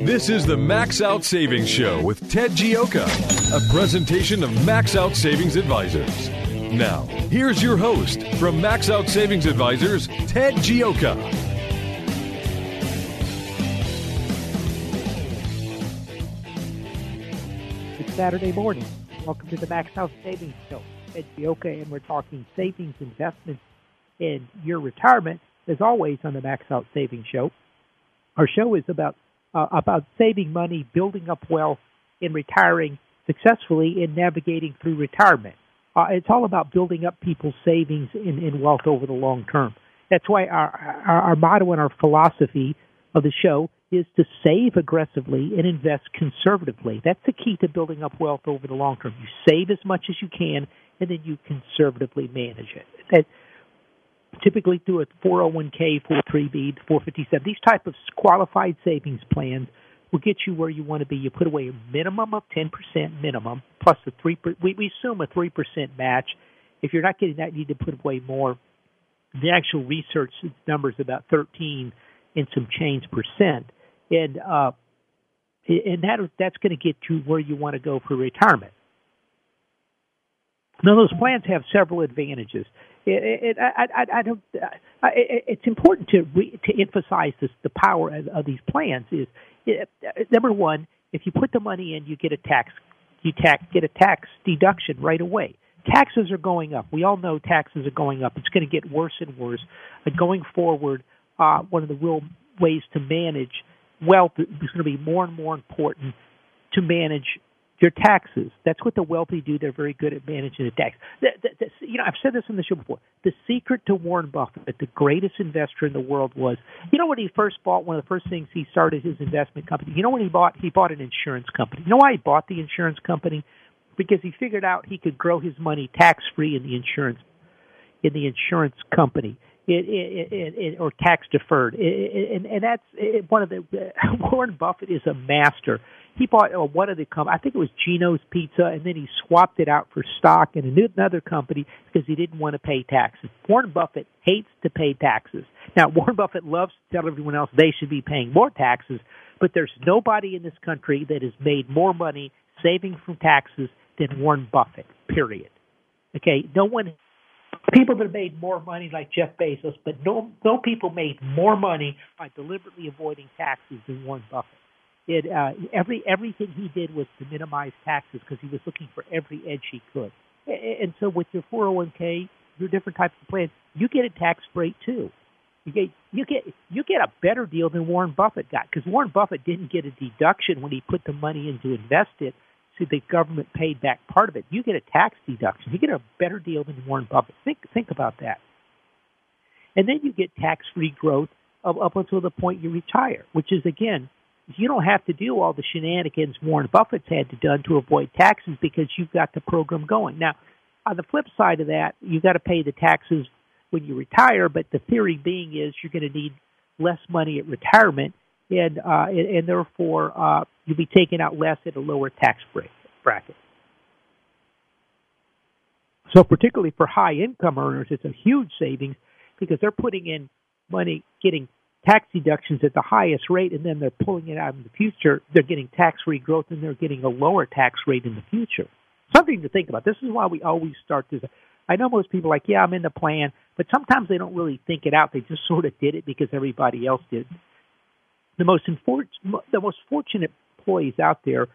This is the Max Out Savings Show with Ted Gioka, a presentation of Max Out Savings Advisors. Now, here's your host from Max Out Savings Advisors, Ted Gioka. It's Saturday morning. Welcome to the Max Out Savings Show. Ted Gioka, and we're talking savings, investments, and your retirement, as always, on the Max Out Savings Show. Our show is about uh, about saving money, building up wealth, and retiring successfully and navigating through retirement. Uh, it's all about building up people's savings and, and wealth over the long term. That's why our, our, our motto and our philosophy of the show is to save aggressively and invest conservatively. That's the key to building up wealth over the long term. You save as much as you can, and then you conservatively manage it. That typically through a 401k, 403b, 457, these type of qualified savings plans will get you where you want to be. You put away a minimum of 10% minimum plus a 3 we, we assume a 3% match. If you're not getting that, you need to put away more. The actual research number is about 13 and some change percent. And uh and that that's going to get you where you want to go for retirement. Now, those plans have several advantages. It, it, I, I, I don't. I, it's important to re, to emphasize this, the power of, of these plans. Is it, number one, if you put the money in, you get a tax. You tax get a tax deduction right away. Taxes are going up. We all know taxes are going up. It's going to get worse and worse. And going forward, uh, one of the real ways to manage wealth is going to be more and more important to manage your taxes. That's what the wealthy do. They're very good at managing the tax. The, the, the, you know, I've said this on the show before. The secret to Warren Buffett, the greatest investor in the world, was you know when he first bought one of the first things he started his investment company. You know when he bought he bought an insurance company. You know why he bought the insurance company? Because he figured out he could grow his money tax free in the insurance in the insurance company. It, it, it, or tax deferred, and, and that's eh, one of the Warren Buffett is a master he bought uh, one of the companies, I think it was Geno's Pizza, and then he swapped it out for stock in another company because he didn't want to pay taxes. Warren Buffett hates to pay taxes. Now, Warren Buffett loves to tell everyone else they should be paying more taxes, but there's nobody in this country that has made more money saving from taxes than Warren Buffett, period. Okay, no one people that have made more money like Jeff Bezos, but no no people made more money by deliberately avoiding taxes than Warren Buffett it uh, every everything he did was to minimize taxes because he was looking for every edge he could. And so with your 401k, your different types of plans, you get a tax break too. You get you get you get a better deal than Warren Buffett got because Warren Buffett didn't get a deduction when he put the money in to invest it, so the government paid back part of it. You get a tax deduction. You get a better deal than Warren Buffett. Think think about that. And then you get tax free growth of up until the point you retire, which is again you don't have to do all the shenanigans Warren Buffett's had to done to avoid taxes because you've got the program going. Now, on the flip side of that, you've got to pay the taxes when you retire, but the theory being is you're going to need less money at retirement, and uh, and, and therefore uh, you'll be taking out less at a lower tax bracket. So, particularly for high income earners, it's a huge savings because they're putting in money, getting tax deductions at the highest rate and then they're pulling it out in the future, they're getting tax free growth and they're getting a lower tax rate in the future. Something to think about. This is why we always start this. I know most people are like, yeah, I'm in the plan, but sometimes they don't really think it out. They just sort of did it because everybody else did. The most infor- the most fortunate employees out there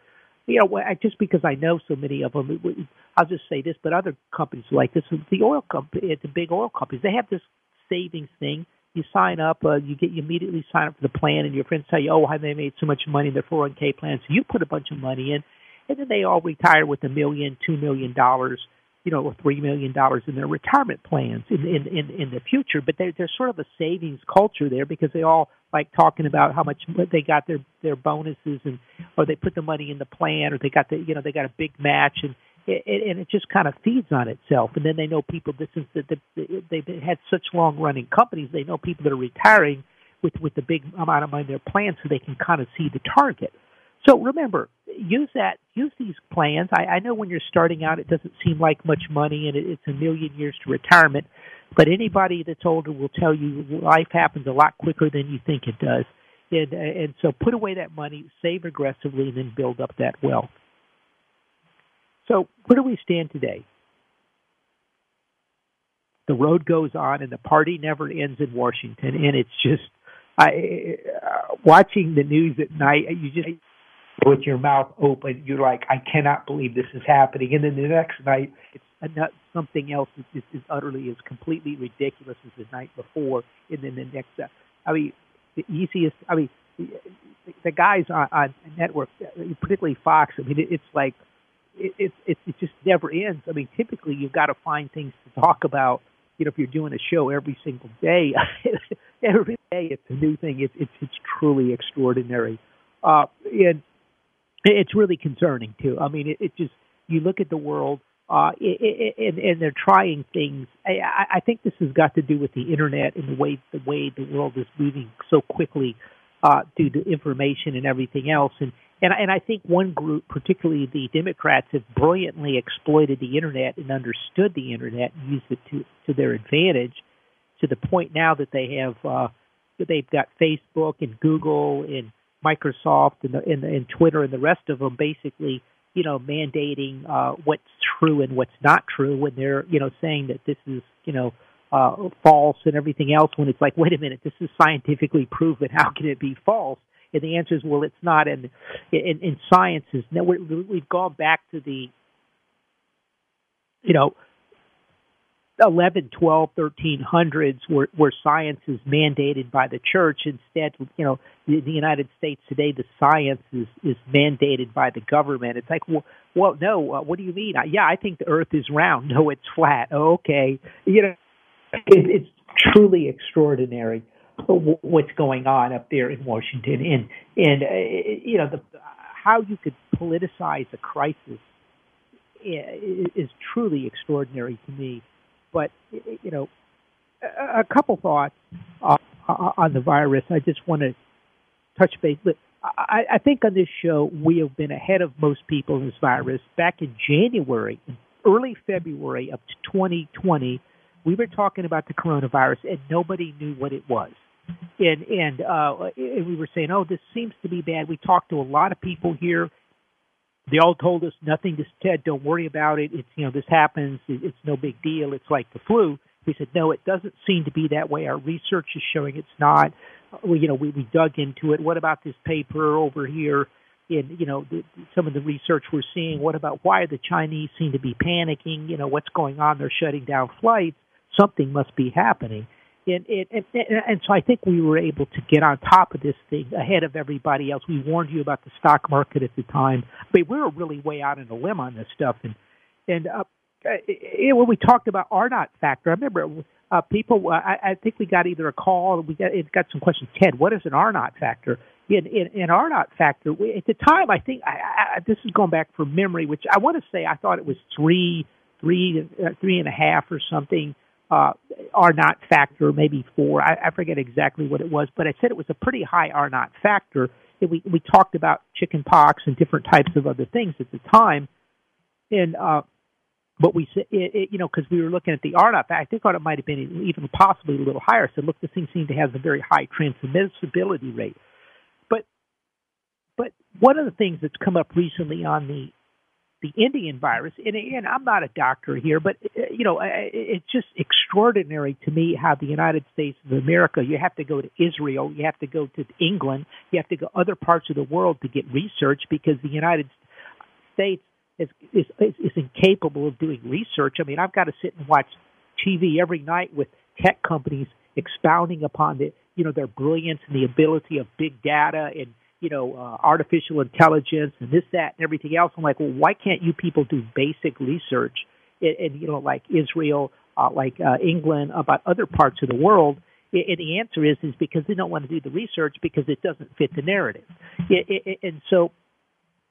you know, just because I know so many of them, I'll just say this. But other companies like this, the oil company, the big oil companies, they have this savings thing. You sign up, uh, you get you immediately sign up for the plan, and your friends tell you, oh, they made so much money in their 401k plan. So you put a bunch of money in, and then they all retire with a million, two million dollars you know, or three million dollars in their retirement plans in in in, in the future. But there, there's sort of a savings culture there because they all like talking about how much they got their their bonuses and or they put the money in the plan or they got the you know they got a big match and it, and it just kind of feeds on itself. And then they know people. This is that they've had such long running companies. They know people that are retiring with with the big amount of money in their plan, so they can kind of see the target. So remember, use that, use these plans. I, I know when you're starting out, it doesn't seem like much money, and it, it's a million years to retirement. But anybody that's older will tell you life happens a lot quicker than you think it does. And, and so put away that money, save aggressively, and then build up that wealth. So where do we stand today? The road goes on, and the party never ends in Washington. And it's just, I uh, watching the news at night. You just with your mouth open, you're like, I cannot believe this is happening. And then the next night, it's something else is, is, utterly is completely ridiculous as the night before. And then the next, uh, I mean, the easiest, I mean, the, the guys on, on network, particularly Fox, I mean, it, it's like, it, it, it, it just never ends. I mean, typically you've got to find things to talk about. You know, if you're doing a show every single day, every day it's a new thing. It's it's, it's truly extraordinary. Uh, and it's really concerning too. I mean, it, it just you look at the world, uh, it, it, and, and they're trying things. I, I think this has got to do with the internet and the way the way the world is moving so quickly uh, due to information and everything else. And and and I think one group, particularly the Democrats, have brilliantly exploited the internet and understood the internet and used it to to their advantage, to the point now that they have uh, they've got Facebook and Google and Microsoft and, the, and, and Twitter and the rest of them basically, you know, mandating uh, what's true and what's not true when they're, you know, saying that this is, you know, uh, false and everything else. When it's like, wait a minute, this is scientifically proven. How can it be false? And the answer is, well, it's not. And in, in sciences, now we've gone back to the, you know, 11, 12, 1300s where, where science is mandated by the church. Instead, you know, the, the United States today, the science is, is mandated by the government. It's like, well, well no, uh, what do you mean? Uh, yeah, I think the earth is round. No, it's flat. Okay. You know, it, it's truly extraordinary what's going on up there in Washington. And, and uh, you know, the, how you could politicize a crisis is truly extraordinary to me. But you know, a, couple thoughts on the virus. I just want to touch base. I, I think on this show we have been ahead of most people in this virus. Back in January, early February of 2020, we were talking about the coronavirus, and nobody knew what it was. And and, uh, we were saying, "Oh, this seems to be bad." We talked to a lot of people here they all told us nothing. Just Ted, don't worry about it. It's you know this happens. It's no big deal. It's like the flu. We said no, it doesn't seem to be that way. Our research is showing it's not. We, you know, we, we dug into it. What about this paper over here? In you know the, some of the research we're seeing. What about why the Chinese seem to be panicking? You know what's going on? They're shutting down flights. Something must be happening and, and, and, and so I think we were able to get on top of this thing ahead of everybody else. We warned you about the stock market at the time, but we were really way out in a limb on this stuff. And and uh, it, when we talked about R naught factor, I remember uh, people. Uh, I, I think we got either a call. We got it got some questions. Ted, what is an R naught factor? In in, in R naught factor, we, at the time, I think I, I, this is going back from memory, which I want to say I thought it was three, three, uh, three and a half or something uh, R naught factor, maybe four. I, I forget exactly what it was, but I said it was a pretty high R naught factor. We we talked about chicken pox and different types of other things at the time, and uh, but we said it, it, you know because we were looking at the R naught factor. I thought it might have been even possibly a little higher. So look, this thing seemed to have a very high transmissibility rate. But but one of the things that's come up recently on the the Indian virus. And again, I'm not a doctor here, but uh, you know, it's just extraordinary to me how the United States of America. You have to go to Israel, you have to go to England, you have to go other parts of the world to get research because the United States is is is incapable of doing research. I mean, I've got to sit and watch TV every night with tech companies expounding upon the you know their brilliance and the ability of big data and you know uh, artificial intelligence and this that and everything else. I'm like, well, why can't you people do basic research? And, you know, like Israel, uh, like uh, England, about other parts of the world. And the answer is is because they don't want to do the research because it doesn't fit the narrative. And so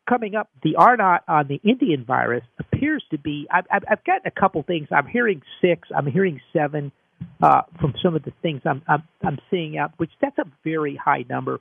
coming up, the R naught on the Indian virus appears to be. I've, I've gotten a couple things. I'm hearing six. I'm hearing seven uh, from some of the things I'm, I'm I'm seeing out, which that's a very high number.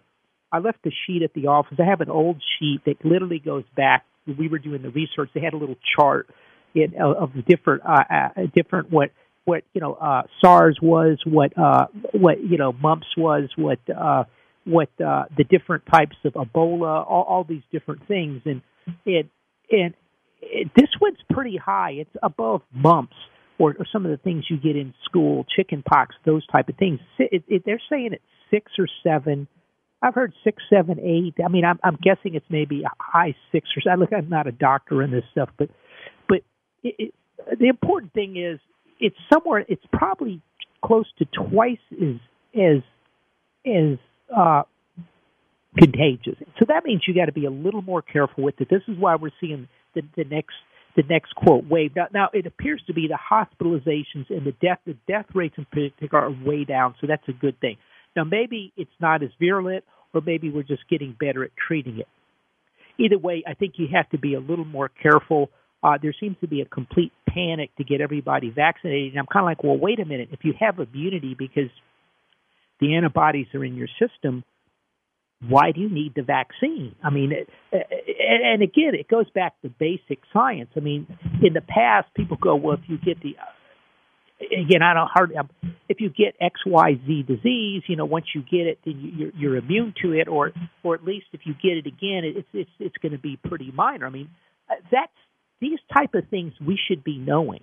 I left the sheet at the office. I have an old sheet that literally goes back. We were doing the research. They had a little chart in, of the different uh, uh, different what what you know uh, SARS was, what uh, what you know mumps was, what uh, what uh, the different types of Ebola, all, all these different things, and it and it, this one's pretty high. It's above mumps or, or some of the things you get in school, chicken pox, those type of things. It, it, they're saying it's six or seven. I've heard six, seven, eight. I mean, I'm, I'm guessing it's maybe a high six or seven. Look, I'm not a doctor in this stuff, but but it, it, the important thing is it's somewhere. It's probably close to twice as as as uh, contagious. So that means you got to be a little more careful with it. This is why we're seeing the, the next the next quote wave. Now, now it appears to be the hospitalizations and the death the death rates in particular are way down, so that's a good thing. Now maybe it's not as virulent, or maybe we're just getting better at treating it. Either way, I think you have to be a little more careful. Uh, there seems to be a complete panic to get everybody vaccinated, and I'm kind of like, well, wait a minute. If you have immunity because the antibodies are in your system, why do you need the vaccine? I mean, it, and again, it goes back to basic science. I mean, in the past, people go, well, if you get the again, I don't hardly. If you get X Y Z disease, you know, once you get it, then you're, you're immune to it, or or at least if you get it again, it's it's it's going to be pretty minor. I mean, uh, that's these type of things we should be knowing.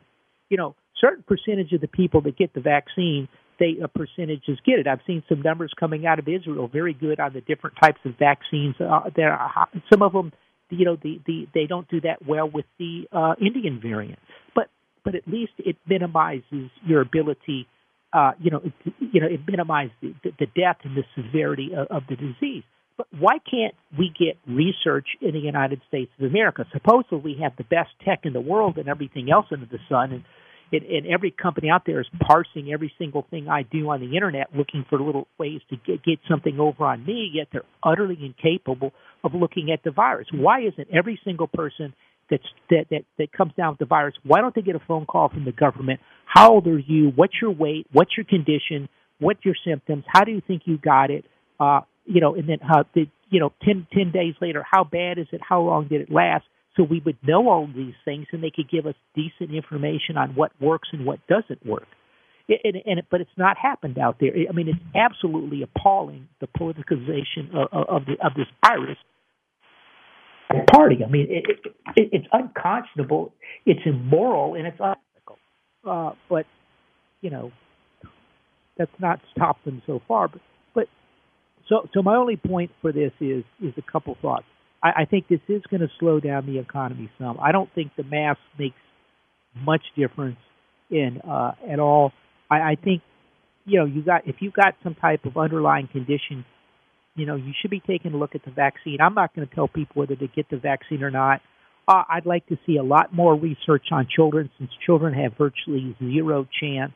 You know, certain percentage of the people that get the vaccine they uh, percentages get it. I've seen some numbers coming out of Israel, very good on the different types of vaccines. Uh, there, are, some of them, you know, the, the they don't do that well with the uh, Indian variant, but but at least it minimizes your ability. Uh, you know, it, you know, it minimizes the, the death and the severity of, of the disease. But why can't we get research in the United States of America? Supposedly we have the best tech in the world and everything else under the sun, and it, and every company out there is parsing every single thing I do on the internet, looking for little ways to get, get something over on me. Yet they're utterly incapable of looking at the virus. Why isn't every single person that's that that that comes down with the virus? Why don't they get a phone call from the government? How old are you? What's your weight? What's your condition? What's your symptoms? How do you think you got it? Uh, you know, and then how did you know ten ten days later? How bad is it? How long did it last? so we would know all these things and they could give us decent information on what works and what doesn't work. It, And, and, but it's not happened out there. I mean, it's absolutely appalling the politicization of, of, the, of this virus party. I mean, it, it, it's unconscionable, it's immoral, and it's unethical. Uh, but you know, that's not stopped them so far. But, but so so my only point for this is is a couple thoughts. I, I think this is going to slow down the economy some. I don't think the mask makes much difference in uh, at all. I, I think you know you got if you've got some type of underlying condition, you know you should be taking a look at the vaccine. I'm not going to tell people whether to get the vaccine or not. Uh, I'd like to see a lot more research on children since children have virtually zero chance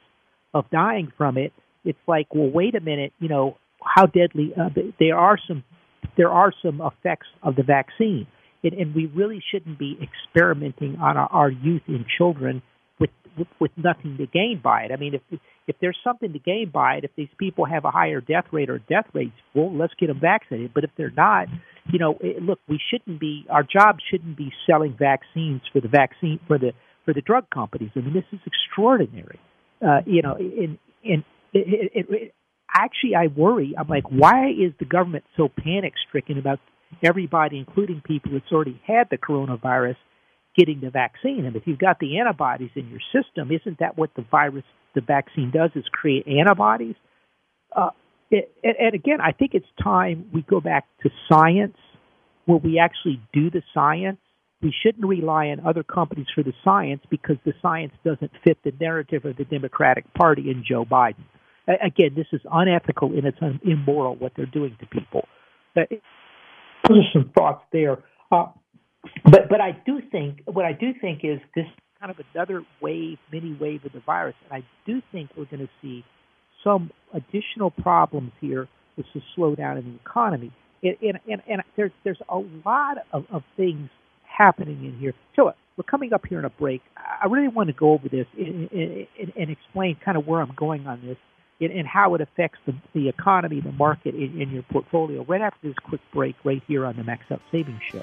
of dying from it. It's like, well, wait a minute, you know, how deadly? Uh, there are some there are some effects of the vaccine. And, and we really shouldn't be experimenting on our, our youth and children with, nothing to gain by it. I mean, if if there's something to gain by it, if these people have a higher death rate or death rates, well, let's get them vaccinated. But if they're not, you know, it, look, we shouldn't be. Our job shouldn't be selling vaccines for the vaccine for the for the drug companies. I mean, this is extraordinary. Uh, you know, in in it, it, it, actually I worry. I'm like, why is the government so panic stricken about everybody, including people that's already had the coronavirus, getting the vaccine? And if you've got the antibodies in your system, isn't that what the virus, the vaccine does? Is create antibodies? Uh, it, and, again, I think it's time we go back to science, where we actually do the science we shouldn't rely on other companies for the science because the science doesn't fit the narrative of the Democratic Party and Joe Biden. Again, this is unethical and it's immoral what they're doing to people. Uh, those are some thoughts there. Uh, but but I do think what I do think is this kind of another wave, mini wave of the virus, and I do think we're going to see some additional problems here with the slowdown in the economy. And, and, and, and there's there's a lot of, of things happening in here. So uh, we're coming up here in a break. I really want to go over this and, and, and explain kind of where I'm going on this and, and how it affects the, the economy, the market in, in your portfolio. Right after this quick break, right here on the Max Out Savings Show.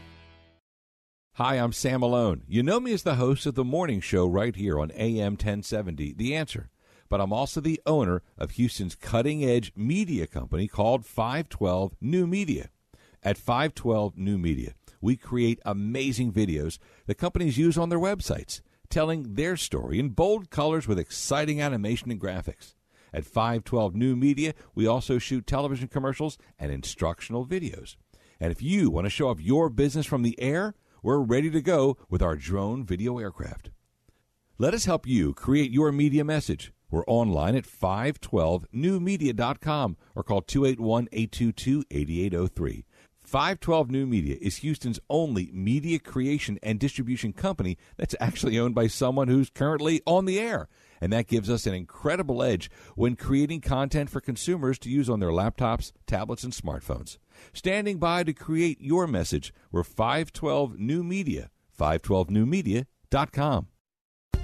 Hi, I'm Sam Malone. You know me as the host of the morning show right here on AM 1070, The Answer. But I'm also the owner of Houston's cutting edge media company called 512 New Media. At 512 New Media, we create amazing videos that companies use on their websites, telling their story in bold colors with exciting animation and graphics. At 512 New Media, we also shoot television commercials and instructional videos. And if you want to show off your business from the air, we're ready to go with our drone video aircraft. Let us help you create your media message. We're online at 512newmedia.com or call 281 822 8803. 512 New Media is Houston's only media creation and distribution company that's actually owned by someone who's currently on the air. And that gives us an incredible edge when creating content for consumers to use on their laptops, tablets, and smartphones. Standing by to create your message, we're 512 New Media, 512newmedia.com.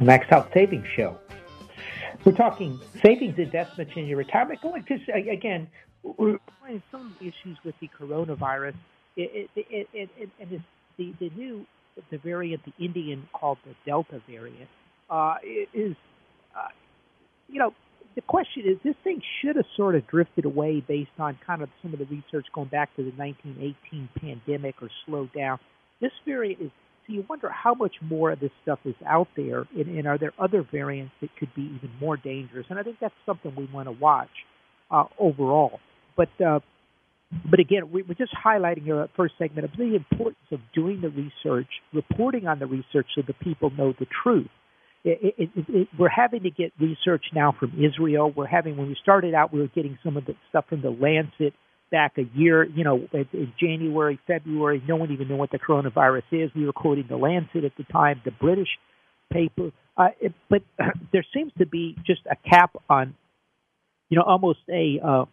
The Max Out Savings Show. We're talking savings investments in your retirement. Going because again, we're playing some issues with the coronavirus. It, it, it, and the the new the variant, the Indian called the Delta variant, uh, is uh, you know the question is this thing should have sort of drifted away based on kind of some of the research going back to the 1918 pandemic or slowed down. This variant is you wonder how much more of this stuff is out there, and, and are there other variants that could be even more dangerous? And I think that's something we want to watch uh, overall. But uh, but again, we, we're just highlighting here at first segment of the importance of doing the research, reporting on the research, so the people know the truth. It, it, it, we're having to get research now from Israel. We're having when we started out, we were getting some of the stuff from the Lancet back a year, you know, in January, February, no one even knew what the coronavirus is. We were quoting the Lancet at the time, the British paper. Uh, it, but there seems to be just a cap on, you know, almost a uh,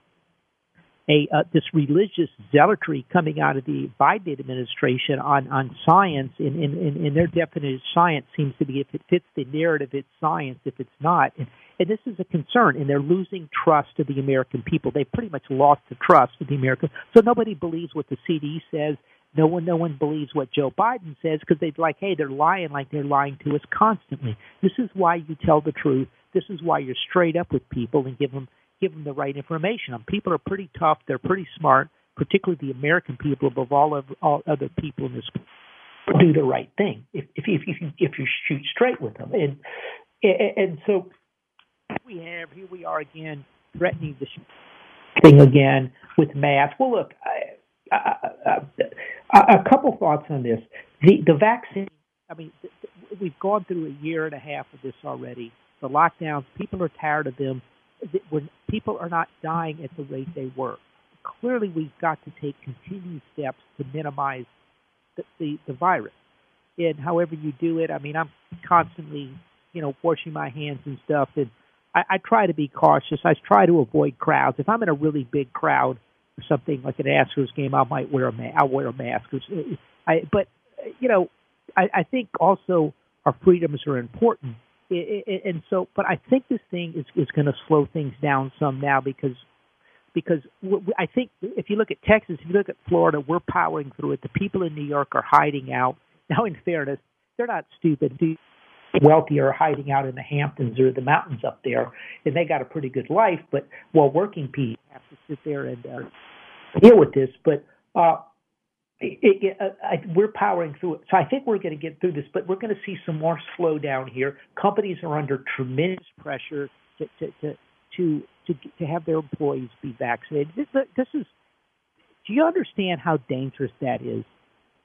a uh, this religious zealotry coming out of the Biden administration on on science. In in in, in their definition, of science seems to be if it fits the narrative, it's science. If it's not, and, and this is a concern. And they're losing trust of the American people. They pretty much lost the trust of the American. So nobody believes what the CD says. No one, no one believes what Joe Biden says because they're like, hey, they're lying like they're lying to us constantly. This is why you tell the truth. This is why you're straight up with people and give them give them the right information. And people are pretty tough. They're pretty smart, particularly the American people above all of all other people in this do the right thing if if if you if you shoot straight with them and and so we have here we are again threatening the thing again with masks. Well, look, I, I, I, a couple thoughts on this. The the vaccine. I mean, we've gone through a year and a half of this already. The lockdowns. People are tired of them when people are not dying at the rate they were. Clearly, we've got to take continued steps to minimize the, the, the virus. And however you do it, I mean, I'm constantly, you know, washing my hands and stuff. And I, I try to be cautious. I try to avoid crowds. If I'm in a really big crowd or something like an Astros game, I might wear a mask. I'll wear a mask. I, but you know, I, I think also our freedoms are important and so, but I think this thing is is going to slow things down some now because because I think if you look at Texas, if you look at Florida, we're powering through it. The people in New York are hiding out. Now, in fairness, they're not stupid. The wealthy are hiding out in the Hamptons or the mountains up there, and they got a pretty good life. But while working people have to sit there and uh, deal with this, but uh, it, it, uh, I, we're powering through it. So I think we're going to get through this, but we're going to see some more slowdown here. Companies are under tremendous pressure to to to to, to, to have their employees be vaccinated. This, this is. Do you understand how dangerous that is?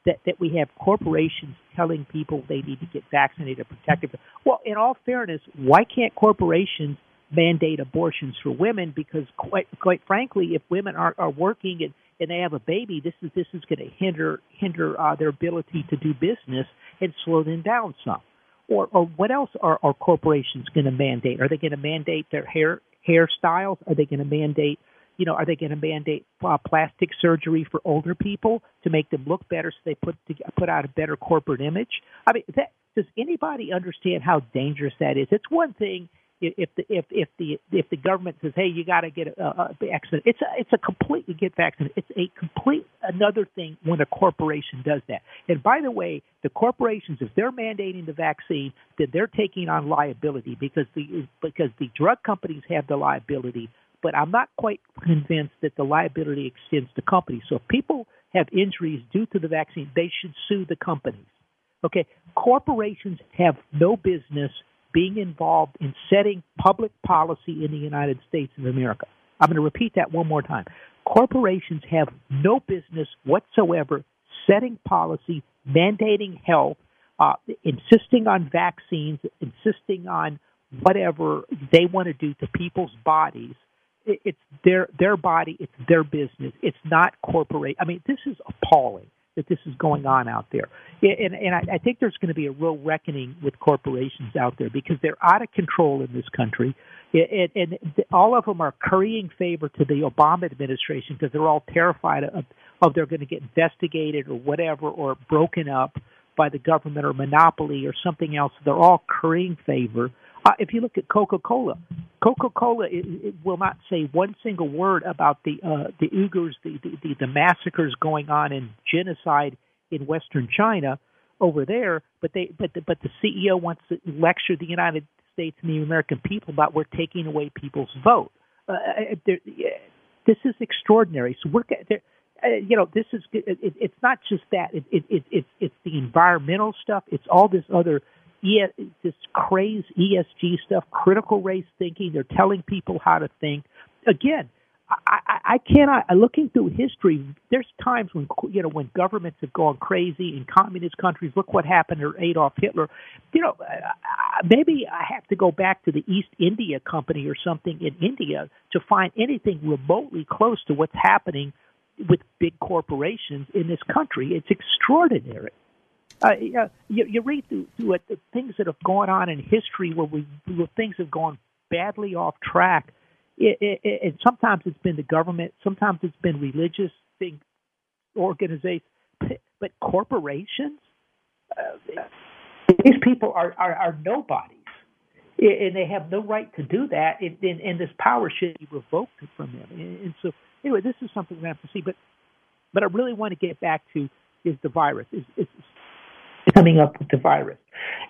That that we have corporations telling people they need to get vaccinated to protect them. Well, in all fairness, why can't corporations mandate abortions for women? Because quite quite frankly, if women are are working and and they have a baby, this is this is going to hinder hinder uh, their ability to do business and slow them down some. Or or what else are, are corporations going to mandate? Are they going to mandate their hair hairstyles? Are they going to mandate you know, are they going to mandate uh, plastic surgery for older people to make them look better so they put to, put out a better corporate image? I mean, that, does anybody understand how dangerous that is? It's one thing if the if if the if the government says, hey, you got to get a, a vaccine, it's a it's a completely get vaccinated. It's a complete another thing when a corporation does that. And by the way, the corporations, if they're mandating the vaccine, then they're taking on liability because the because the drug companies have the liability. But I'm not quite convinced that the liability extends to companies. So if people have injuries due to the vaccine, they should sue the companies. Okay, corporations have no business being involved in setting public policy in the United States of America. I'm going to repeat that one more time. Corporations have no business whatsoever setting policy, mandating health, uh, insisting on vaccines, insisting on whatever they want to do to people's bodies. It's their their body. It's their business. It's not corporate. I mean, this is appalling that this is going on out there. And, and I, I think there's going to be a real reckoning with corporations out there because they're out of control in this country. And, and all of them are currying favor to the Obama administration because they're all terrified of, of they're going to get investigated or whatever or broken up by the government or monopoly or something else. They're all currying favor uh, if you look at Coca-Cola, Coca-Cola it, it will not say one single word about the uh, the Uyghurs, the, the the massacres going on in genocide in Western China over there. But they but the, but the CEO wants to lecture the United States and the American people about we're taking away people's vote. Uh, uh this is extraordinary. So we're uh, you know this is it, it, it's not just that it, it, it, it's it's the environmental stuff. It's all this other this craze ESG stuff, critical race thinking. They're telling people how to think. Again, I, I, I cannot. Looking through history, there's times when you know when governments have gone crazy in communist countries. Look what happened to Adolf Hitler. You know, maybe I have to go back to the East India Company or something in India to find anything remotely close to what's happening with big corporations in this country. It's extraordinary uh, you, you read through, through it, the things that have gone on in history where we where things have gone badly off track, it, it, it, sometimes it's been the government, sometimes it's been religious big organizations, but corporations. Uh, these people are, are, are nobodies, and they have no right to do that. And, and, and this power should be revoked from them. And, and so, anyway, this is something we have to see. But but I really want to get back to is the virus is coming up with the virus,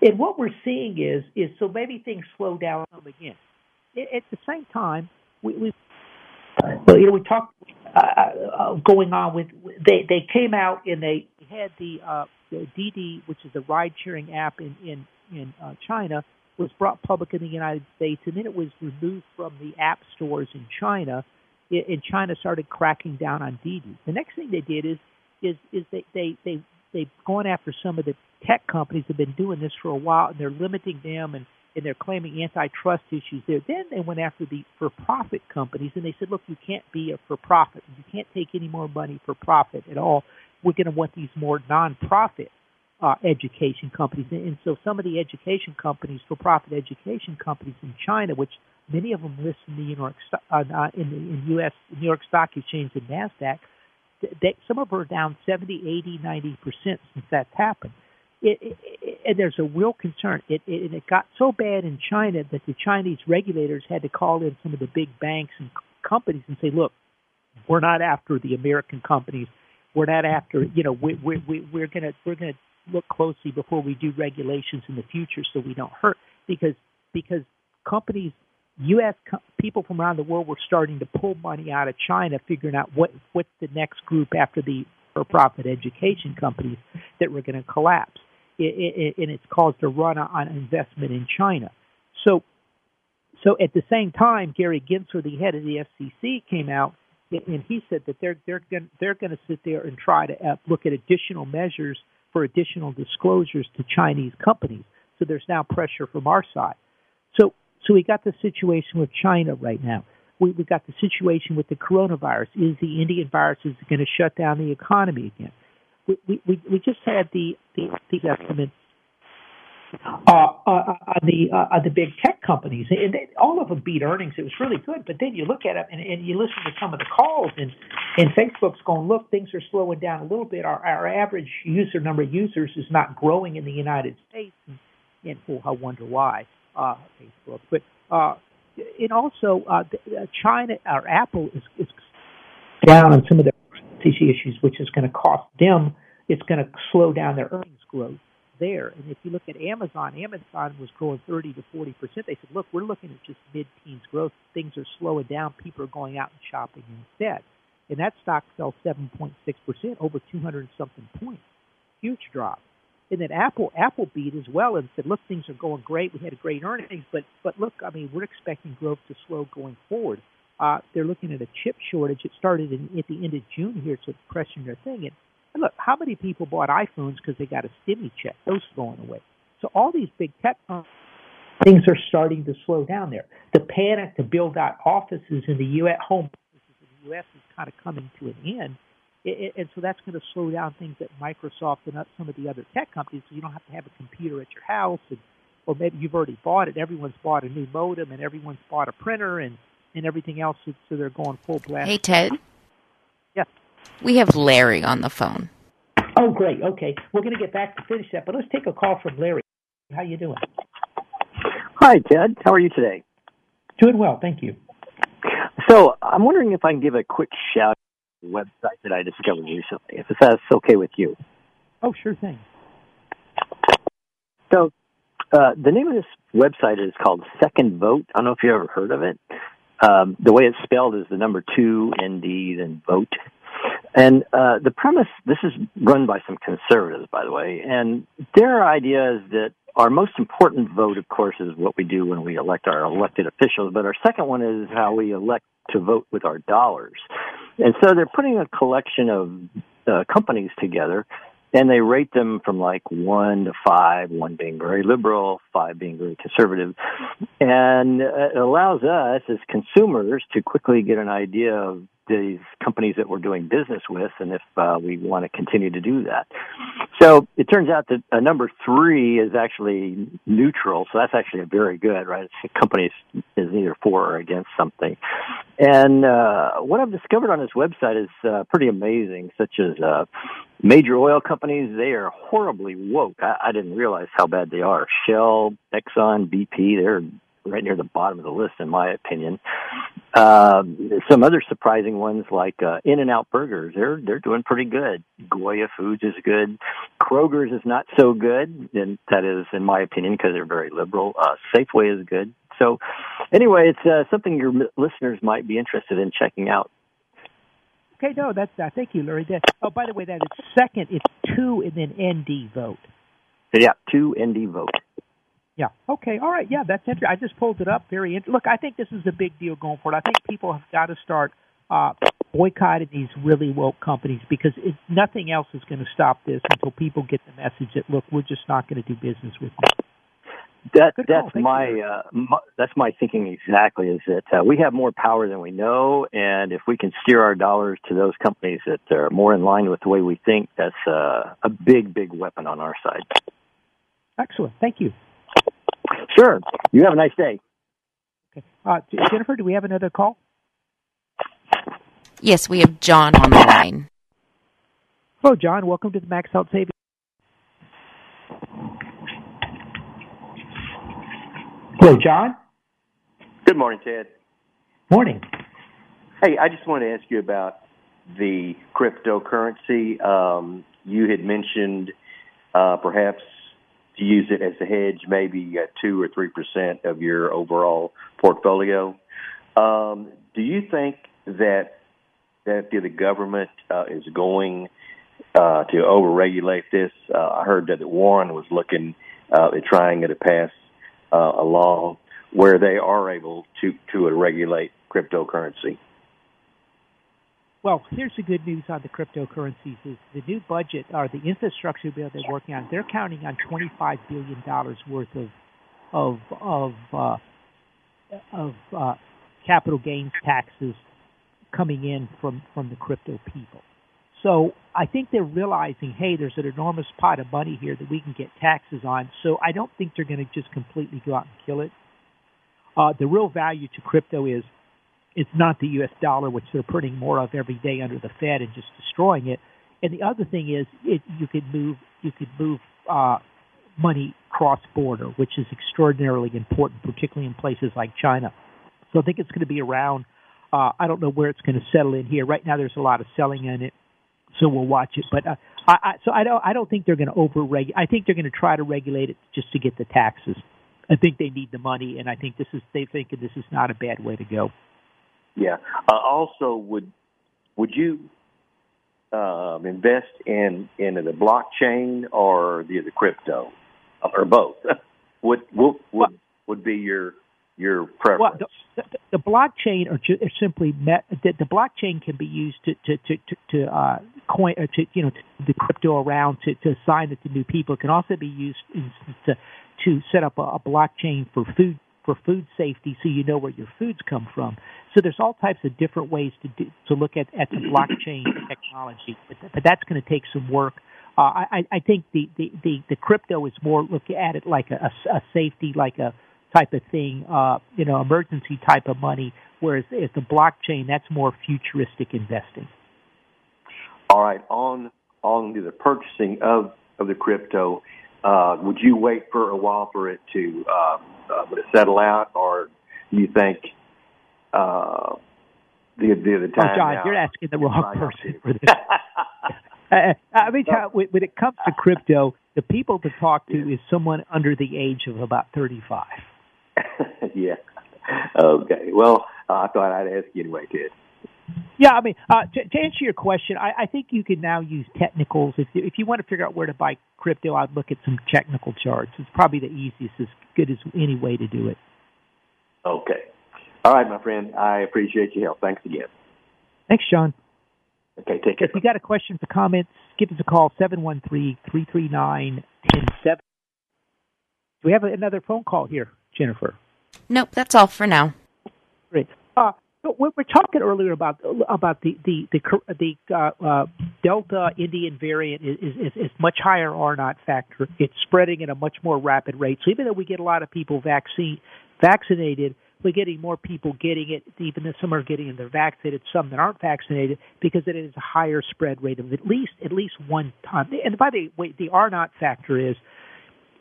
and what we're seeing is is so maybe things slow down again. At the same time, we, we you know, we talked uh, uh, going on with they they came out and they had the, uh, the Didi, which is a ride sharing app in in in uh, China, was brought public in the United States, and then it was removed from the app stores in China. And China started cracking down on Didi. The next thing they did is is is they they they they've gone after some of the tech companies have been doing this for a while, and they're limiting them and and they're claiming antitrust issues there. Then they went after the for-profit companies and they said, look, you can't be a for-profit. You can't take any more money for profit at all. We're going to want these more non-profit uh, education companies. And so some of the education companies, for-profit education companies in China, which many of them list in the New York uh, in the in U.S. New York Stock Exchange and Nasdaq, they, some of them are down 70, 80, 90 percent since that's happened it, it, it, there's a real concern. It, it, it got so bad in China that the Chinese regulators had to call in some of the big banks and companies and say, "Look, we're not after the American companies. We're not after you know we, we, we, we're gonna we're gonna look closely before we do regulations in the future so we don't hurt because because companies." U.S. Co- people from around the world were starting to pull money out of China, figuring out what what's the next group after the for-profit education companies that were going to collapse it, it, and it's caused a run on investment in China. So, so at the same time, Gary Gensler, the head of the FCC, came out and he said that they're they're going they're going to sit there and try to uh, look at additional measures for additional disclosures to Chinese companies. So there's now pressure from our side. So we got the situation with China right now. We we got the situation with the coronavirus. Is the Indian virus is going to shut down the economy again? we, we, we just had the, the, the estimates uh, uh, the uh, the big tech companies, and they, all of them beat earnings. It was really good, but then you look at it and, and you listen to some of the calls, and and Facebook's going, look, things are slowing down a little bit. Our our average user number of users is not growing in the United States, and, and oh, I wonder why. Uh, Facebook, but uh, and also uh, China or Apple is, is down on some of their these issues, which is going to cost them, it's going to slow down their earnings growth there. And if you look at Amazon, Amazon was growing 30 to 40 percent. They said, look, we're looking at just mid-teens growth. Things are slowing down. People are going out and shopping instead. And that stock fell 7.6 percent, over 200 something points. Huge drop. And then Apple, Apple beat as well and said, look, things are going great. We had a great earnings, but but look, I mean, we're expecting growth to slow going forward. Uh, they're looking at a chip shortage. It started in, at the end of June here, so it's pressing their thing. And, and look, how many people bought iPhones because they got a stimmy check? Those are going away. So all these big tech things are starting to slow down there. The panic to build out offices in the U.S. home offices in the U.S. is kind of coming to an end. It, it, and so that's going to slow down things at Microsoft and some of the other tech companies. So you don't have to have a computer at your house, and or maybe you've already bought it. Everyone's bought a new modem, and everyone's bought a printer, and and everything else, so they're going full blast. Hey, Ted. Yes. We have Larry on the phone. Oh, great. Okay, we're going to get back to finish that, but let's take a call from Larry. How you doing? Hi, Ted. How are you today? Doing well, thank you. So I'm wondering if I can give a quick shout out to the website that I discovered recently, if that's okay with you. Oh, sure thing. So uh, the name of this website is called Second Vote. I don't know if you ever heard of it. Um, the way it's spelled is the number two ND then vote. And uh, the premise, this is run by some conservatives, by the way, and their idea is that our most important vote, of course, is what we do when we elect our elected officials, but our second one is how we elect to vote with our dollars. And so they're putting a collection of uh, companies together and they rate them from like one to five, one being very liberal, five being very conservative. And it allows us as consumers to quickly get an idea of these companies that we're doing business with and if uh, we want to continue to do that. So it turns out that uh, number three is actually neutral. So that's actually very good, right? It's, companies is either for or against something. And uh, what I've discovered on this website is uh, pretty amazing, such as uh, major oil companies. They are horribly woke. I, I didn't realize how bad they are. Shell, Exxon, BP, they're right near the bottom of the list, in my opinion. Uh, some other surprising ones like uh, In and Out Burgers, they're they're doing pretty good. Goya Foods is good. Kroger's is not so good, and that is, in my opinion, because they're very liberal. Uh, Safeway is good. So, anyway, it's uh, something your listeners might be interested in checking out. Okay, no, that's uh, thank you, Larry. That, oh, by the way, that is second. It's two and then ND vote. Yeah, two ND vote. Yeah. Okay. All right. Yeah, that's interesting. I just pulled it up. Very interesting. Look, I think this is a big deal going forward. I think people have got to start uh, boycotting these really woke companies because it, nothing else is going to stop this until people get the message that look, we're just not going to do business with you. That that's my, uh, my that's my thinking exactly. Is that uh, we have more power than we know, and if we can steer our dollars to those companies that are more in line with the way we think, that's uh, a big, big weapon on our side. Excellent. Thank you. Sure. You have a nice day. Okay. Uh, Jennifer, do we have another call? Yes, we have John on the line. Hello, John. Welcome to the Max Out Savings. Hello, John. Good morning, Ted. Morning. Hey, I just wanted to ask you about the cryptocurrency. Um, you had mentioned uh, perhaps use it as a hedge, maybe two or three percent of your overall portfolio. Um, do you think that that the government uh, is going uh, to overregulate this? Uh, I heard that Warren was looking uh, at trying to pass uh, a law where they are able to to regulate cryptocurrency. Well, here's the good news on the cryptocurrencies: is the new budget or the infrastructure bill they're working on. They're counting on 25 billion dollars worth of of of uh, of uh, capital gains taxes coming in from from the crypto people. So I think they're realizing, hey, there's an enormous pot of money here that we can get taxes on. So I don't think they're going to just completely go out and kill it. Uh, the real value to crypto is it's not the U.S. dollar, which they're printing more of every day under the Fed and just destroying it. And the other thing is, it, you could move you could move uh, money cross border, which is extraordinarily important, particularly in places like China. So I think it's going to be around. Uh, I don't know where it's going to settle in here. Right now, there's a lot of selling in it, so we'll watch it. But uh, I, I, so I don't I don't think they're going to overregulate. I think they're going to try to regulate it just to get the taxes. I think they need the money, and I think this is they think this is not a bad way to go. Yeah. Uh, also, would would you um, invest in in the blockchain or the the crypto or both? what would would would be your your preference? Well, the, the, the blockchain or, ju- simply met, the, the blockchain can be used to to to to, to uh, coin or to you know to the crypto around to to assign it to new people. It can also be used to to set up a, a blockchain for food for food safety so you know where your foods come from. So there's all types of different ways to do, to look at, at the blockchain technology, but, but that's going to take some work. Uh, I, I think the, the, the, the crypto is more look at it like a, a, a safety, like a type of thing, uh, you know, emergency type of money, whereas if the blockchain, that's more futuristic investing. All right, on on the purchasing of of the crypto, uh, would you wait for a while for it to uh, uh, would it settle out, or do you think uh, the the, the time? Oh, John, now, you're asking the wrong person for this. Uh, I mean, when it comes to crypto, the people to talk to is someone under the age of about 35. yeah. Okay. Well, uh, I thought I'd ask you anyway, Ted. Yeah, I mean, uh, to, to answer your question, I, I think you can now use technicals. If you, if you want to figure out where to buy crypto, I'd look at some technical charts. It's probably the easiest, as good as any way to do it. Okay. All right, my friend. I appreciate your help. Thanks again. Thanks, John. Okay, take care. If you got a question for comments, give us a call, 713-339-1070. Do we have another phone call here, Jennifer? Nope, that's all for now. Great. Uh, we were talking earlier about about the the the, the uh, uh, Delta Indian variant is, is is much higher R naught factor. It's spreading at a much more rapid rate. So even though we get a lot of people vaccine vaccinated, we're getting more people getting it. Even though some are getting it, they're vaccinated, some that aren't vaccinated, because it is a higher spread rate of at least at least one time. And by the way, the R naught factor is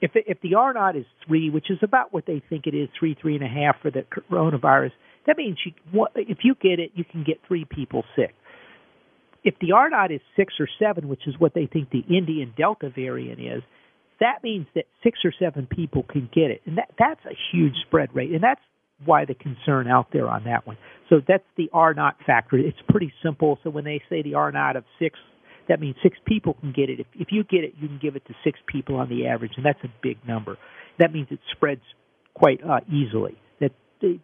if if the R naught is three, which is about what they think it is, three three and a half for the coronavirus that means you, if you get it, you can get three people sick. If the R naught is six or seven, which is what they think the Indian Delta variant is, that means that six or seven people can get it, and that that's a huge spread rate, and that's why the concern out there on that one. So that's the R naught factor. It's pretty simple. So when they say the R naught of six, that means six people can get it. If, if you get it, you can give it to six people on the average, and that's a big number. That means it spreads quite uh, easily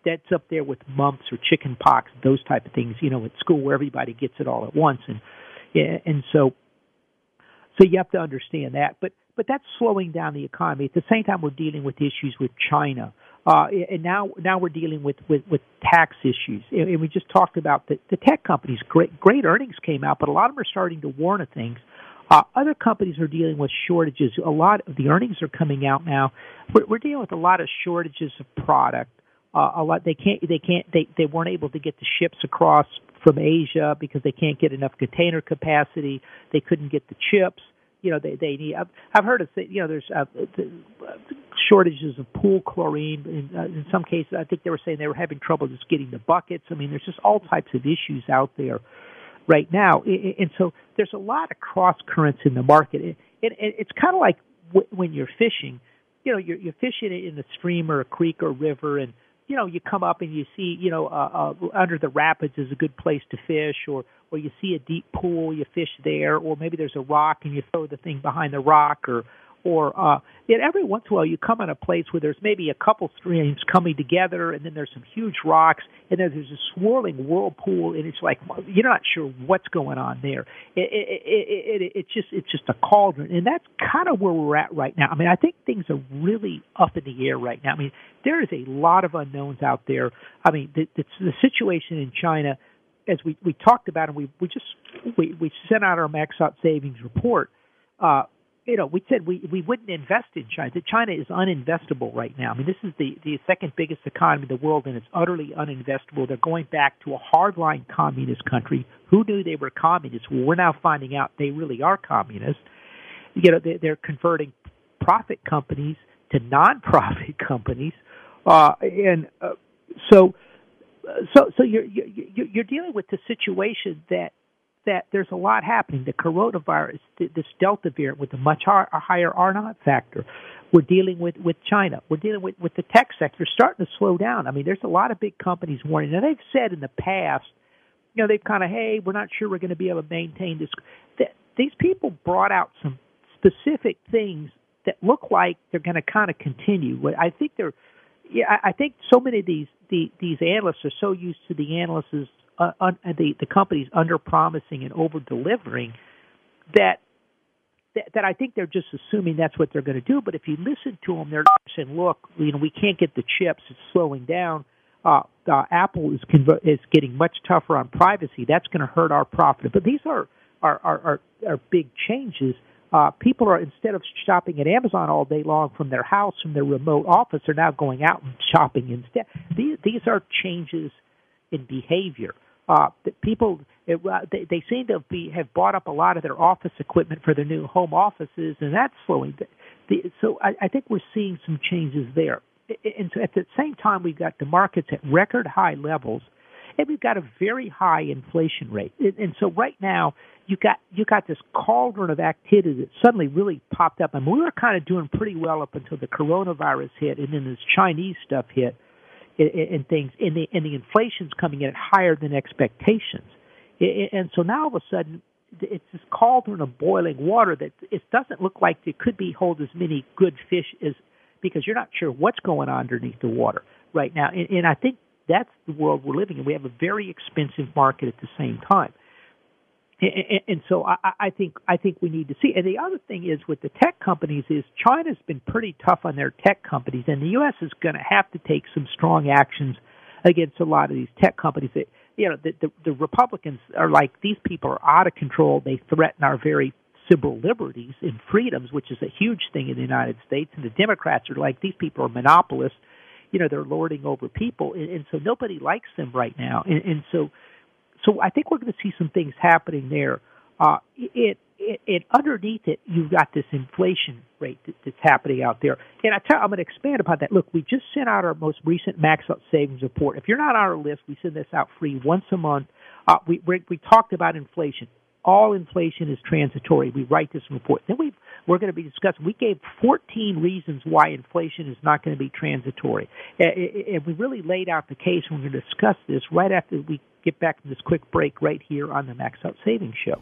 that's up there with mumps or chicken pox, those type of things. You know, at school where everybody gets it all at once, and and so so you have to understand that. But but that's slowing down the economy. At the same time, we're dealing with issues with China, uh, and now now we're dealing with with, with tax issues. And, and we just talked about the, the tech companies. Great great earnings came out, but a lot of them are starting to warn of things. Uh, other companies are dealing with shortages. A lot of the earnings are coming out now. We're, we're dealing with a lot of shortages of product uh, a lot they can't they can't they they weren't able to get the ships across from Asia because they can't get enough container capacity. They couldn't get the chips. You know, they they need. I've, I've heard of you know there's uh, the, uh, shortages of pool chlorine. In, uh, in some cases, I think they were saying they were having trouble just getting the buckets. I mean, there's just all types of issues out there right now, and so there's a lot of cross currents in the market. And it's kind of like when you're fishing. You know, you're, you're fishing in a stream or a creek or river, and you know you come up and you see you know uh, uh, under the rapids is a good place to fish or or you see a deep pool you fish there or maybe there's a rock and you throw the thing behind the rock or or uh yet every once in a while you come on a place where there's maybe a couple streams coming together and then there's some huge rocks and then there's a swirling whirlpool and it's like you're not sure what's going on there. It it it, it it's just it's just a cauldron and that's kind of where we're at right now. I mean i think things are really up in the air right now. I mean there is a lot of unknowns out there. I mean the the, the situation in china as we we talked about and we we just we we sent out our max out savings report uh you know, we said we we wouldn't invest in China. China is uninvestable right now. I mean, this is the the second biggest economy in the world, and it's utterly uninvestable. They're going back to a hardline communist country. Who knew they were communists? Well, we're now finding out they really are communists. You know, they're converting profit companies to non-profit companies, uh, and uh, so so so you're you're dealing with the situation that that there's a lot happening. The coronavirus, this Delta variant with a much higher R naught factor. We're dealing with, with China. We're dealing with, with the tech sector starting to slow down. I mean, there's a lot of big companies warning. Now, they've said in the past, you know, they've kind of, hey, we're not sure we're going to be able to maintain this. These people brought out some specific things that look like they're going to kind of continue. I think they're, yeah, I think so many of these the, these analysts are so used to the analysts uh, un, the the companies under promising and over delivering that, that I think they're just assuming that's what they're going to do. But if you listen to them, they're saying, "Look, you know, we can't get the chips; it's slowing down." Uh, uh, Apple is is getting much tougher on privacy. That's going to hurt our profit. But these are are are, are, are big changes. Uh, people are instead of shopping at Amazon all day long from their house, from their remote office, they're now going out and shopping instead. These these are changes in behavior uh, people it, they, they seem to be have bought up a lot of their office equipment for their new home offices, and that's slowing. The, so I, I think we're seeing some changes there. And so at the same time, we've got the markets at record high levels, and we've got a very high inflation rate. And so right now, you got you got this cauldron of activity that suddenly really popped up. And we were kind of doing pretty well up until the coronavirus hit, and then this Chinese stuff hit and things, and the and the inflation's coming in at higher than expectations, and so now all of a sudden it's this cauldron of boiling water that it doesn't look like it could be hold as many good fish as because you're not sure what's going on underneath the water right now, and, and I think that's the world we're living in. We have a very expensive market at the same time. And, so I, I think I think we need to see. And the other thing is with the tech companies is China's been pretty tough on their tech companies, and the U.S. is going to have to take some strong actions against a lot of these tech companies that you know the, the the Republicans are like these people are out of control. They threaten our very civil liberties and freedoms, which is a huge thing in the United States. And the Democrats are like these people are monopolists. You know, they're lording over people, and, and so nobody likes them right now. And, and so, so I think we're going to see some things happening there. Uh, it, it, it underneath it, you've got this inflation rate that, that's happening out there. And I tell, I'm going to expand upon that. Look, we just sent out our most recent max out savings report. If you're not on our list, we send this out free once a month. Uh, we, we we talked about inflation. All inflation is transitory. We write this report. Then we we're going to be discussing. We gave 14 reasons why inflation is not going to be transitory, and we really laid out the case. And we're going to discuss this right after we get back to this quick break right here on the Max Out Savings Show.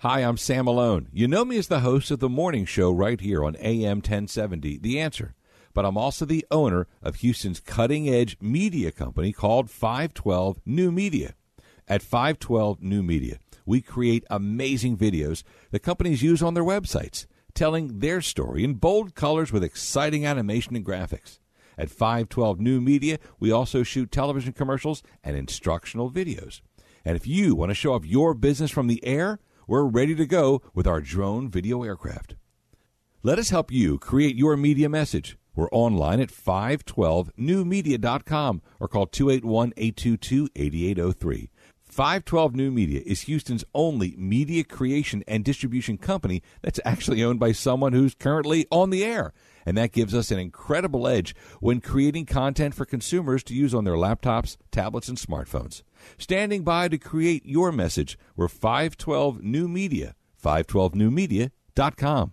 Hi, I'm Sam Malone. You know me as the host of the morning show right here on AM 1070, The Answer. But I'm also the owner of Houston's cutting edge media company called 512 New Media. At 512 New Media, we create amazing videos that companies use on their websites, telling their story in bold colors with exciting animation and graphics. At 512 New Media, we also shoot television commercials and instructional videos. And if you want to show off your business from the air, we're ready to go with our drone video aircraft. Let us help you create your media message. We're online at 512newmedia.com or call 281 822 8803. 512 New Media is Houston's only media creation and distribution company that's actually owned by someone who's currently on the air. And that gives us an incredible edge when creating content for consumers to use on their laptops, tablets, and smartphones. Standing by to create your message, we're 512 New Media, 512newmedia.com.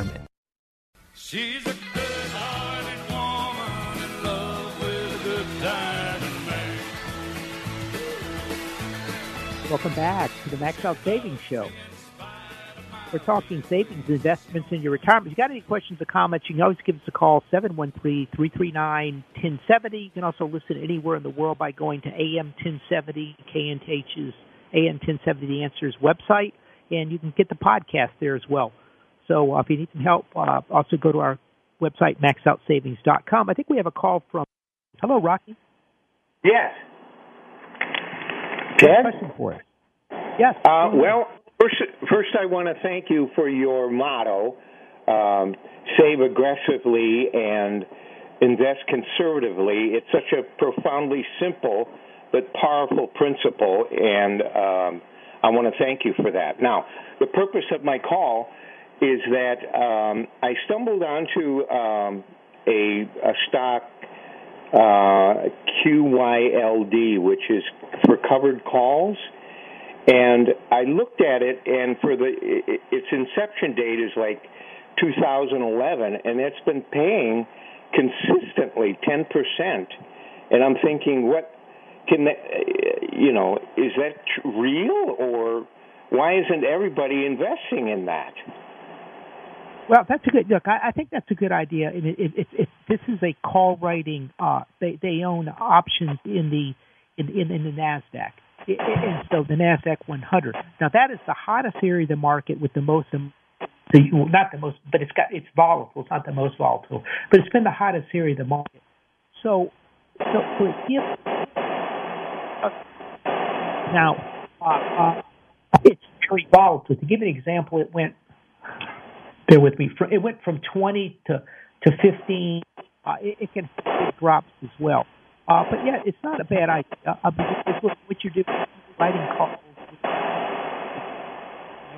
She's a good-hearted woman in love with a good man. Welcome back to the Max Out Savings Show. We're talking savings investments in your retirement. If you got any questions or comments, you can always give us a call, 713-339-1070. You can also listen anywhere in the world by going to AM 1070, KNTH's AM 1070 The Answers website, and you can get the podcast there as well. So uh, if you need some help, uh, also go to our website, maxoutsavings.com. I think we have a call from. Hello, Rocky. Yes. Ted? question for us. Yes. Uh, well, first, first I want to thank you for your motto: um, save aggressively and invest conservatively. It's such a profoundly simple but powerful principle, and um, I want to thank you for that. Now, the purpose of my call is that um, I stumbled onto um, a, a stock uh, QYLD, which is for covered calls. And I looked at it, and for the its inception date is like 2011, and it's been paying consistently 10 percent. And I'm thinking, what can that, you know, is that real, or why isn't everybody investing in that? Well, that's a good look. I, I think that's a good idea. If, if, if this is a call writing, uh, they they own options in the in in, in the Nasdaq, and so the Nasdaq 100. Now that is the hottest area of the market with the most. The, well, not the most, but it's got it's volatile. It's not the most volatile, but it's been the hottest area of the market. so so so it gives uh, now uh, uh, it's very volatile. To give an example, it went bear with me. It went from 20 to to 15. Uh, it, it can it drops as well. Uh, but yeah, it's not a bad idea. Uh, because what, what you're doing, writing calls,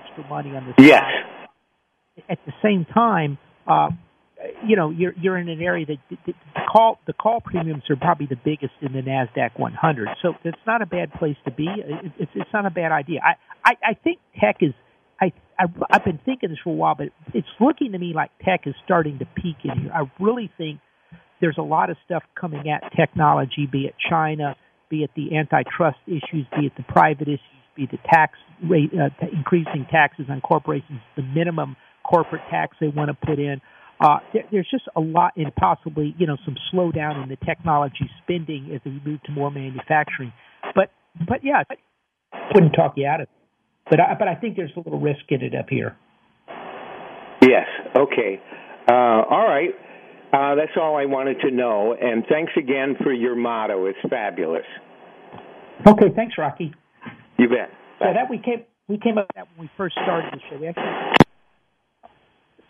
extra money on the yes. Side. At the same time, uh, you know, you're you're in an area that the, the call the call premiums are probably the biggest in the Nasdaq 100. So it's not a bad place to be. It's it's not a bad idea. I I, I think tech is. I, I've been thinking this for a while, but it's looking to me like tech is starting to peak in here. I really think there's a lot of stuff coming at technology, be it China, be it the antitrust issues, be it the private issues, be it the tax rate, uh, t- increasing taxes on corporations, the minimum corporate tax they want to put in. Uh, there, there's just a lot, and possibly you know some slowdown in the technology spending as we move to more manufacturing. But but yeah, I wouldn't talk you out of. But I, but I think there's a little risk in it up here. Yes. Okay. Uh, all right. Uh, that's all I wanted to know. And thanks again for your motto. It's fabulous. Okay, thanks, Rocky. You bet. So that we came we came up with that when we first started the show. We actually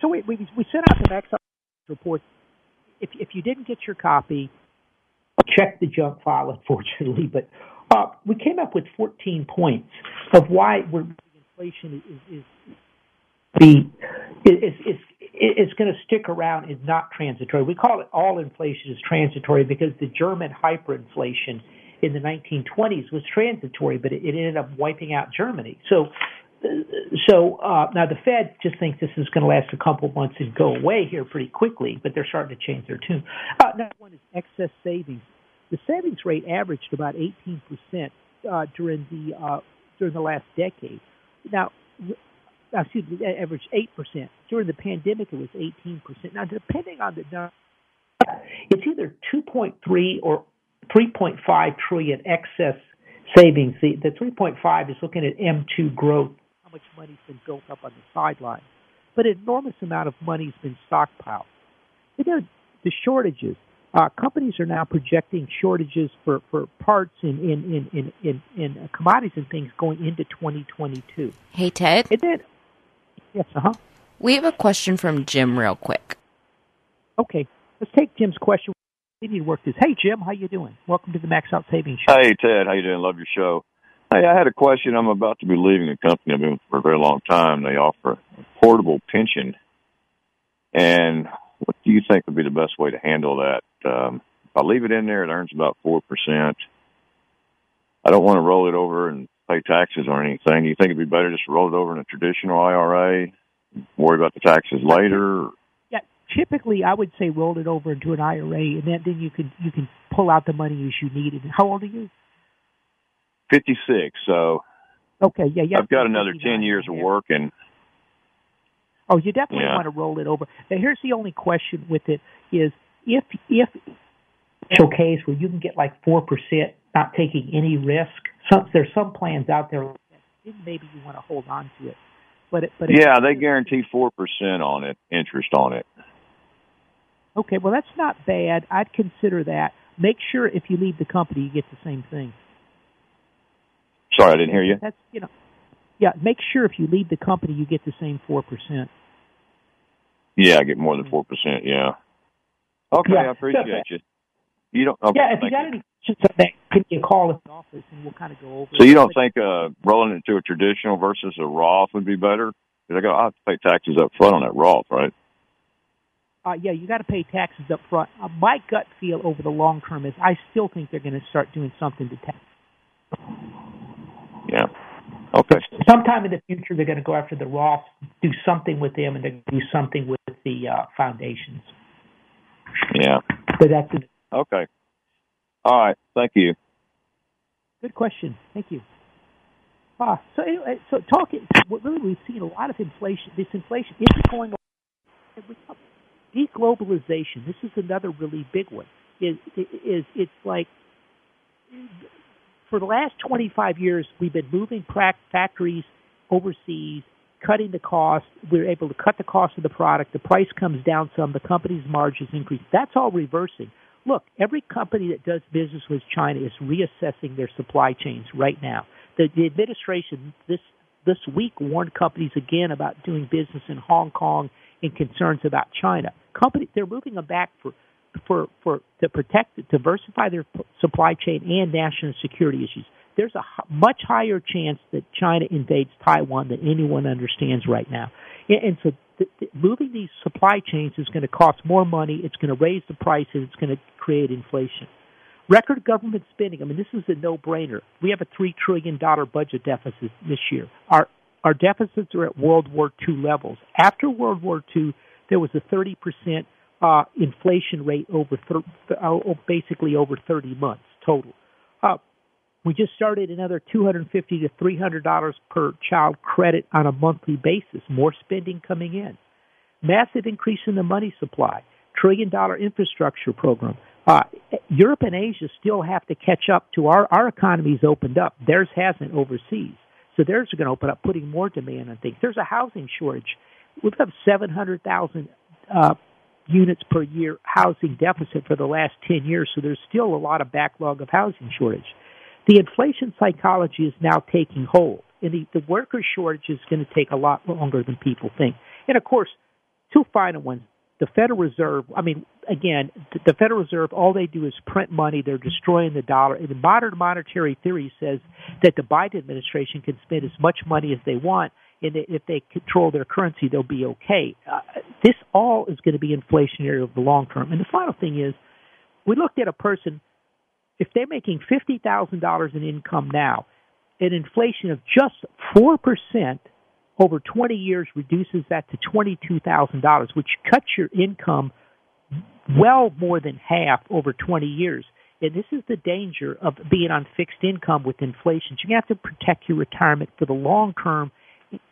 so we we, we sent out the Max report. If if you didn't get your copy, check the junk file, unfortunately. But uh, we came up with 14 points of why inflation is, is the is is it's going to stick around and not transitory. We call it all inflation is transitory because the German hyperinflation in the 1920s was transitory, but it, it ended up wiping out Germany. So, so uh, now the Fed just thinks this is going to last a couple months and go away here pretty quickly, but they're starting to change their tune. Uh, number one is excess savings. The savings rate averaged about 18 percent uh, during the uh, during the last decade. Now, excuse me, averaged 8%. During the pandemic, it was 18%. Now, depending on the it's either 2.3 or 3.5 trillion excess savings. The, the 3.5 is looking at M2 growth, how much money's been built up on the sidelines. But an enormous amount of money's been stockpiled. And then the shortages. Uh, companies are now projecting shortages for, for parts in, in, in, in, in, in commodities and things going into 2022. Hey, Ted. And then, Yes, uh huh. We have a question from Jim, real quick. Okay, let's take Jim's question. We need to work this. Hey, Jim, how you doing? Welcome to the Max Out Savings Show. Hey, Ted, how you doing? Love your show. Hey, I had a question. I'm about to be leaving a company I've been with for a very long time. They offer a portable pension, and what do you think would be the best way to handle that? Um, if I leave it in there, it earns about four percent. I don't want to roll it over and pay taxes or anything. Do you think it'd be better just to roll it over in a traditional IRA, worry about the taxes later? Yeah, typically I would say roll it over into an IRA, and then then you can you can pull out the money as you need it. How old are you? Fifty six. So. Okay. Yeah. Yeah. I've got another ten years of work and. Oh, you definitely yeah. want to roll it over. Now, here's the only question with it is if if special case where you can get like four percent, not taking any risk some there's some plans out there maybe you want to hold on to it. But it, but yeah they guarantee four percent on it interest on it. Okay well that's not bad. I'd consider that. Make sure if you leave the company you get the same thing. Sorry i didn't hear you. That's you know yeah make sure if you leave the company you get the same four percent yeah i get more than four percent yeah okay yeah. i appreciate so, you you don't okay, yeah if you got any questions on that give me a call at the office and we'll kind of go over. So you don't think uh, rolling it to a traditional versus a Roth would be better? Because I got I have to pay taxes up front on that Roth, right? Uh, yeah, you got to pay taxes up front. Uh, my gut feel over the long term is I still think they're going to start doing something to tax. Yeah. Okay. Sometime in the future, they're going to go after the Roth, do something with them, and they could do something with the uh, foundations. Yeah. But that's it. Okay. All right. Thank you. Good question. Thank you. Ah, so anyway, so talking, really, we've seen a lot of inflation. This inflation is going on. Deglobalization. This is another really big one. Is is it's like for the last 25 years we've been moving factories overseas, cutting the cost. We're able to cut the cost of the product. The price comes down some. The company's margins increase. That's all reversing look, every company that does business with China is reassessing their supply chains right now. The, the administration this this week warned companies again about doing business in Hong Kong and concerns about China. Companies they're moving them back for for for to protect diversify their supply chain and national security issues. There's a much higher chance that China invades Taiwan than anyone understands right now, and, so the, the, moving these supply chains is going to cost more money. It's going to raise the prices. It's going to create inflation. Record government spending. I mean, this is a no-brainer. We have a three trillion dollar budget deficit this year. Our our deficits are at World War II levels. After World War II, there was a 30 percent uh, inflation rate over th- uh, basically over 30 months total. Uh, we just started another 250 to 300 dollars per child credit on a monthly basis. More spending coming in. Massive increase in the money supply. Trillion dollar infrastructure program. Uh, Europe and Asia still have to catch up to our our economy's opened up. Theirs hasn't overseas, so theirs are going to open up, putting more demand on things. There's a housing shortage. We've got 700,000 uh, units per year housing deficit for the last 10 years, so there's still a lot of backlog of housing shortage. The inflation psychology is now taking hold, and the, the worker shortage is going to take a lot longer than people think. And of course, two final ones. The Federal Reserve, I mean, again, the Federal Reserve, all they do is print money. They're destroying the dollar. And the modern monetary theory says that the Biden administration can spend as much money as they want, and if they control their currency, they'll be okay. Uh, this all is going to be inflationary over the long term. And the final thing is, we looked at a person if they're making fifty thousand dollars in income now, an inflation of just four percent over twenty years reduces that to twenty two thousand dollars, which cuts your income well more than half over twenty years. And this is the danger of being on fixed income with inflation. You have to protect your retirement for the long term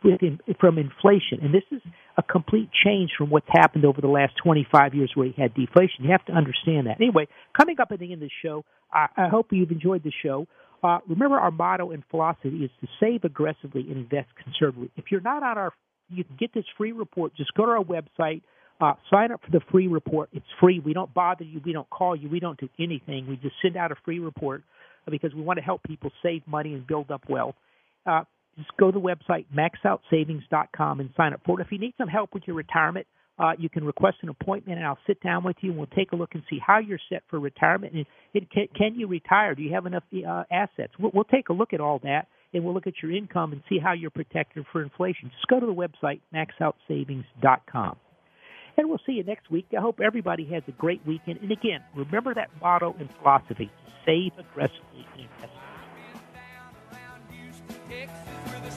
in, from inflation. And this is a complete change from what's happened over the last 25 years where you had deflation. You have to understand that. Anyway, coming up at the end of the show, I, I hope you've enjoyed the show. Uh, remember, our motto and philosophy is to save aggressively and invest conservatively. If you're not on our, you can get this free report. Just go to our website, uh, sign up for the free report. It's free. We don't bother you. We don't call you. We don't do anything. We just send out a free report because we want to help people save money and build up wealth. Uh, just go to the website maxoutsavings.com and sign up for it. If you need some help with your retirement, uh, you can request an appointment, and I'll sit down with you, and we'll take a look and see how you're set for retirement. And it, can, can you retire? Do you have enough uh, assets? We'll, we'll take a look at all that, and we'll look at your income and see how you're protected for inflation. Just go to the website maxoutsavings.com. And we'll see you next week. I hope everybody has a great weekend. And again, remember that motto and philosophy save aggressively and invest.